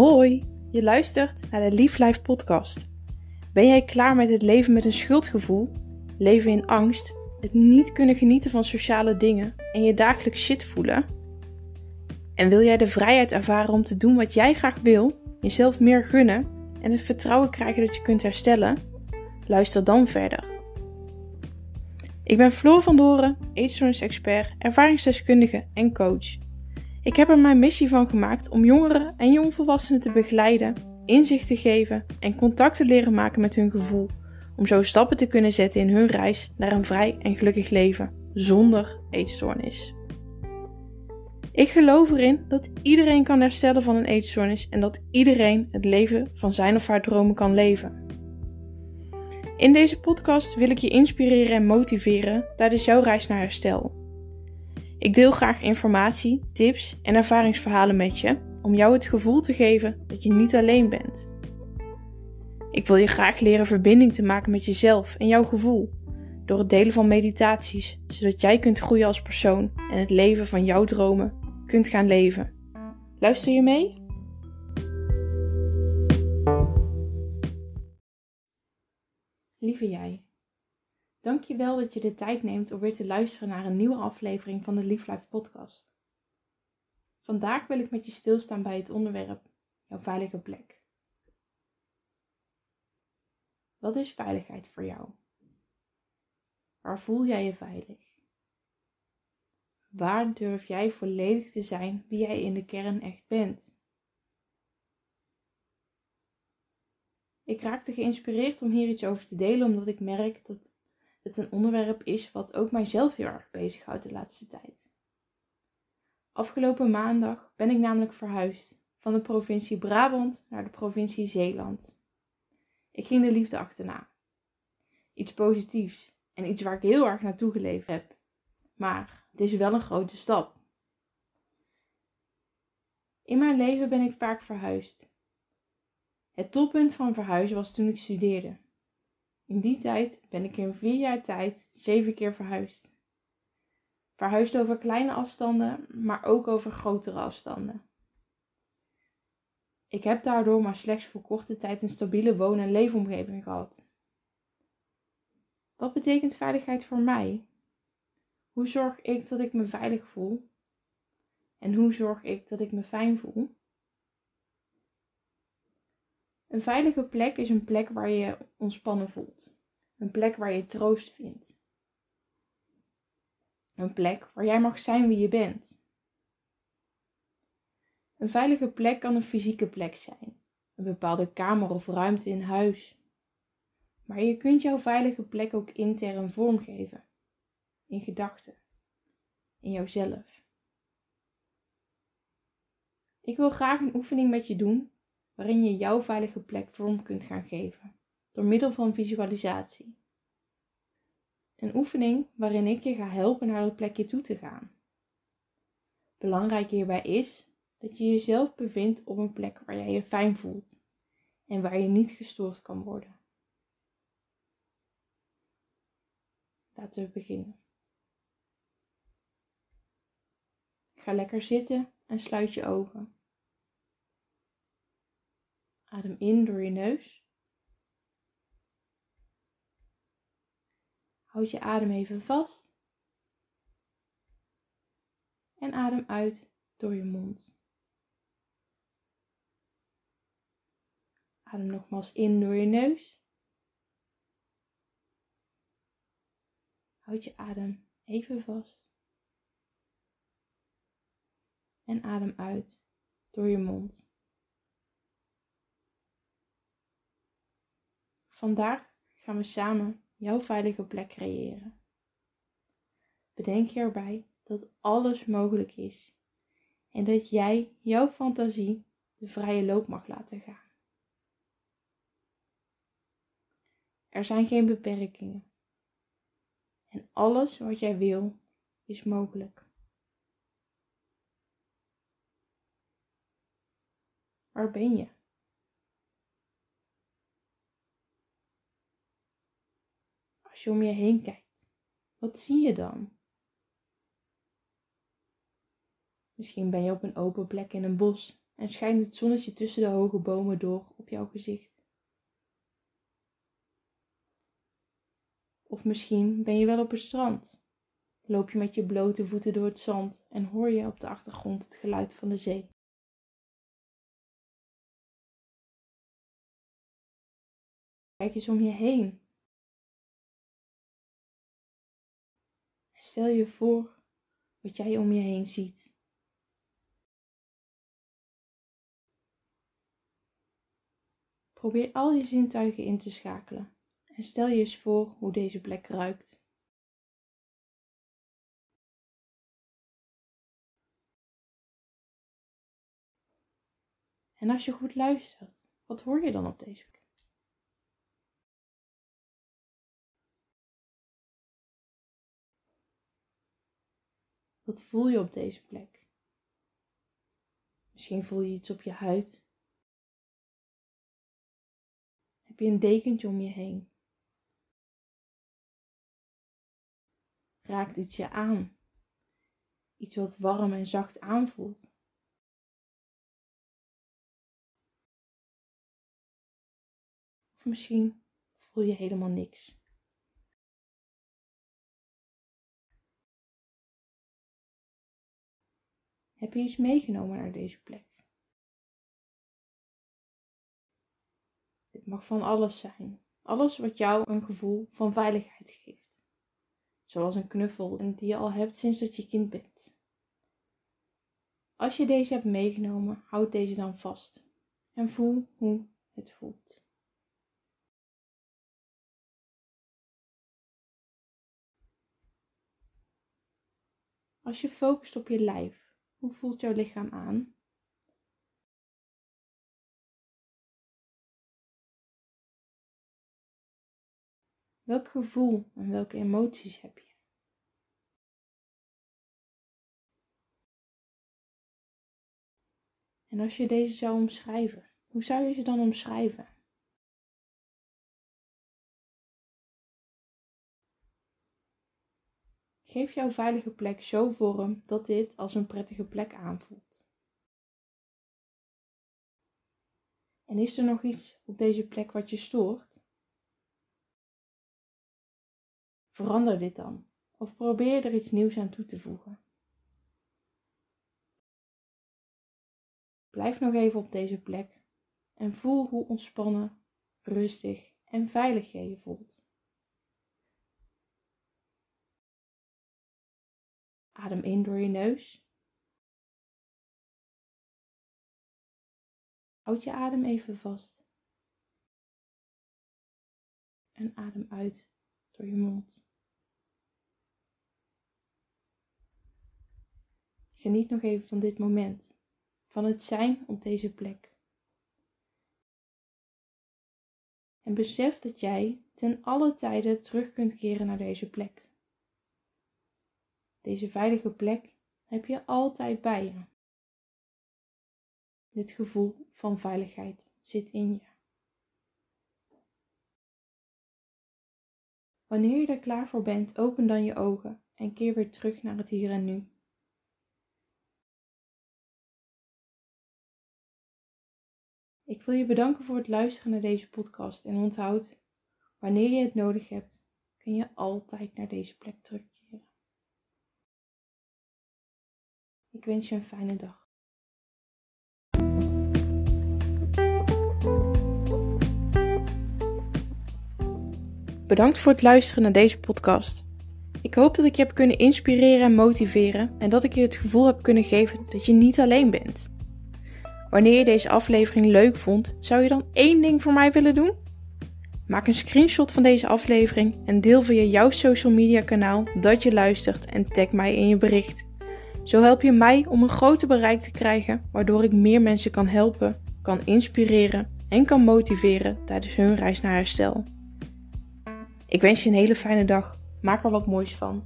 Hoi, je luistert naar de Lief Life podcast. Ben jij klaar met het leven met een schuldgevoel, leven in angst, het niet kunnen genieten van sociale dingen en je dagelijks shit voelen? En wil jij de vrijheid ervaren om te doen wat jij graag wil, jezelf meer gunnen en het vertrouwen krijgen dat je kunt herstellen? Luister dan verder. Ik ben Floor van Doren, eetstoornis-expert, ervaringsdeskundige en coach. Ik heb er mijn missie van gemaakt om jongeren en jongvolwassenen te begeleiden, inzicht te geven en contact te leren maken met hun gevoel, om zo stappen te kunnen zetten in hun reis naar een vrij en gelukkig leven zonder eetstoornis. Ik geloof erin dat iedereen kan herstellen van een eetstoornis en dat iedereen het leven van zijn of haar dromen kan leven. In deze podcast wil ik je inspireren en motiveren tijdens jouw reis naar herstel. Ik deel graag informatie, tips en ervaringsverhalen met je om jou het gevoel te geven dat je niet alleen bent. Ik wil je graag leren verbinding te maken met jezelf en jouw gevoel door het delen van meditaties, zodat jij kunt groeien als persoon en het leven van jouw dromen kunt gaan leven. Luister je mee? Lieve jij, dank je wel dat je de tijd neemt om weer te luisteren naar een nieuwe aflevering van de Live Life podcast. Vandaag wil ik met je stilstaan bij het onderwerp jouw veilige plek. Wat is veiligheid voor jou? Waar voel jij je veilig? Waar durf jij volledig te zijn wie jij in de kern echt bent? Ik raakte geïnspireerd om hier iets over te delen, omdat ik merk dat het een onderwerp is wat ook mijzelf heel erg bezighoudt de laatste tijd. Afgelopen maandag ben ik namelijk verhuisd van de provincie Brabant naar de provincie Zeeland. Ik ging de liefde achterna. Iets positiefs en iets waar ik heel erg naartoe geleefd heb. Maar het is wel een grote stap. In mijn leven ben ik vaak verhuisd. Het toppunt van verhuizen was toen ik studeerde. In die tijd ben ik in vier jaar tijd zeven keer verhuisd. Verhuisd over kleine afstanden, maar ook over grotere afstanden. Ik heb daardoor maar slechts voor korte tijd een stabiele woon- en leefomgeving gehad. Wat betekent veiligheid voor mij? Hoe zorg ik dat ik me veilig voel? En hoe zorg ik dat ik me fijn voel? Een veilige plek is een plek waar je ontspannen voelt. Een plek waar je troost vindt. Een plek waar jij mag zijn wie je bent. Een veilige plek kan een fysieke plek zijn, een bepaalde kamer of ruimte in huis. Maar je kunt jouw veilige plek ook intern vormgeven, in gedachten, in jouzelf. Ik wil graag een oefening met je doen waarin je jouw veilige plek vorm kunt gaan geven, door middel van visualisatie. Een oefening waarin ik je ga helpen naar dat plekje toe te gaan. Belangrijk hierbij is dat je jezelf bevindt op een plek waar jij je fijn voelt en waar je niet gestoord kan worden. Laten we beginnen. Ga lekker zitten en sluit je ogen. Adem in door je neus. Houd je adem even vast. En adem uit door je mond. Adem nogmaals in door je neus. Houd je adem even vast. En adem uit door je mond. Vandaag gaan we samen jouw veilige plek creëren. Bedenk hierbij dat alles mogelijk is en dat jij jouw fantasie de vrije loop mag laten gaan. Er zijn geen beperkingen. En alles wat jij wil is mogelijk. Waar ben je? Als je om je heen kijkt, wat zie je dan? Misschien ben je op een open plek in een bos en schijnt het zonnetje tussen de hoge bomen door op jouw gezicht. Of misschien ben je wel op het strand. Loop je met je blote voeten door het zand en hoor je op de achtergrond het geluid van de zee. Kijk eens om je heen. Stel je voor wat jij om je heen ziet. Probeer al je zintuigen in te schakelen en stel je eens voor hoe deze plek ruikt. En als je goed luistert, wat hoor je dan op deze plek? Wat voel je op deze plek? Misschien voel je iets op je huid. Heb je een dekentje om je heen? Raakt iets je aan? Iets wat warm en zacht aanvoelt? Of misschien voel je helemaal niks. Heb je iets meegenomen naar deze plek? Dit mag van alles zijn. Alles wat jou een gevoel van veiligheid geeft. Zoals een knuffel die je al hebt sinds dat je kind bent. Als je deze hebt meegenomen, houd deze dan vast en voel hoe het voelt. Als je focust op je lijf, hoe voelt jouw lichaam aan? Welk gevoel en welke emoties heb je? En als je deze zou omschrijven, hoe zou je ze dan omschrijven? Geef jouw veilige plek zo vorm dat dit als een prettige plek aanvoelt. En is er nog iets op deze plek wat je stoort? Verander dit dan of probeer er iets nieuws aan toe te voegen. Blijf nog even op deze plek en voel hoe ontspannen, rustig en veilig je je voelt. Adem in door je neus. Houd je adem even vast. En adem uit door je mond. Geniet nog even van dit moment, van het zijn op deze plek. En besef dat jij ten alle tijden terug kunt keren naar deze plek. Deze veilige plek heb je altijd bij je. Dit gevoel van veiligheid zit in je. Wanneer je er klaar voor bent, open dan je ogen en keer weer terug naar het hier en nu. Ik wil je bedanken voor het luisteren naar deze podcast en onthoud, wanneer je het nodig hebt, kun je altijd naar deze plek terugkeren. Ik wens je een fijne dag. Bedankt voor het luisteren naar deze podcast. Ik hoop dat ik je heb kunnen inspireren en motiveren en dat ik je het gevoel heb kunnen geven dat je niet alleen bent. Wanneer je deze aflevering leuk vond, zou je dan één ding voor mij willen doen? Maak een screenshot van deze aflevering en deel via jouw social media kanaal dat je luistert en tag mij in je bericht. Zo help je mij om een groter bereik te krijgen, waardoor ik meer mensen kan helpen, kan inspireren en kan motiveren tijdens hun reis naar herstel. Ik wens je een hele fijne dag. Maak er wat moois van.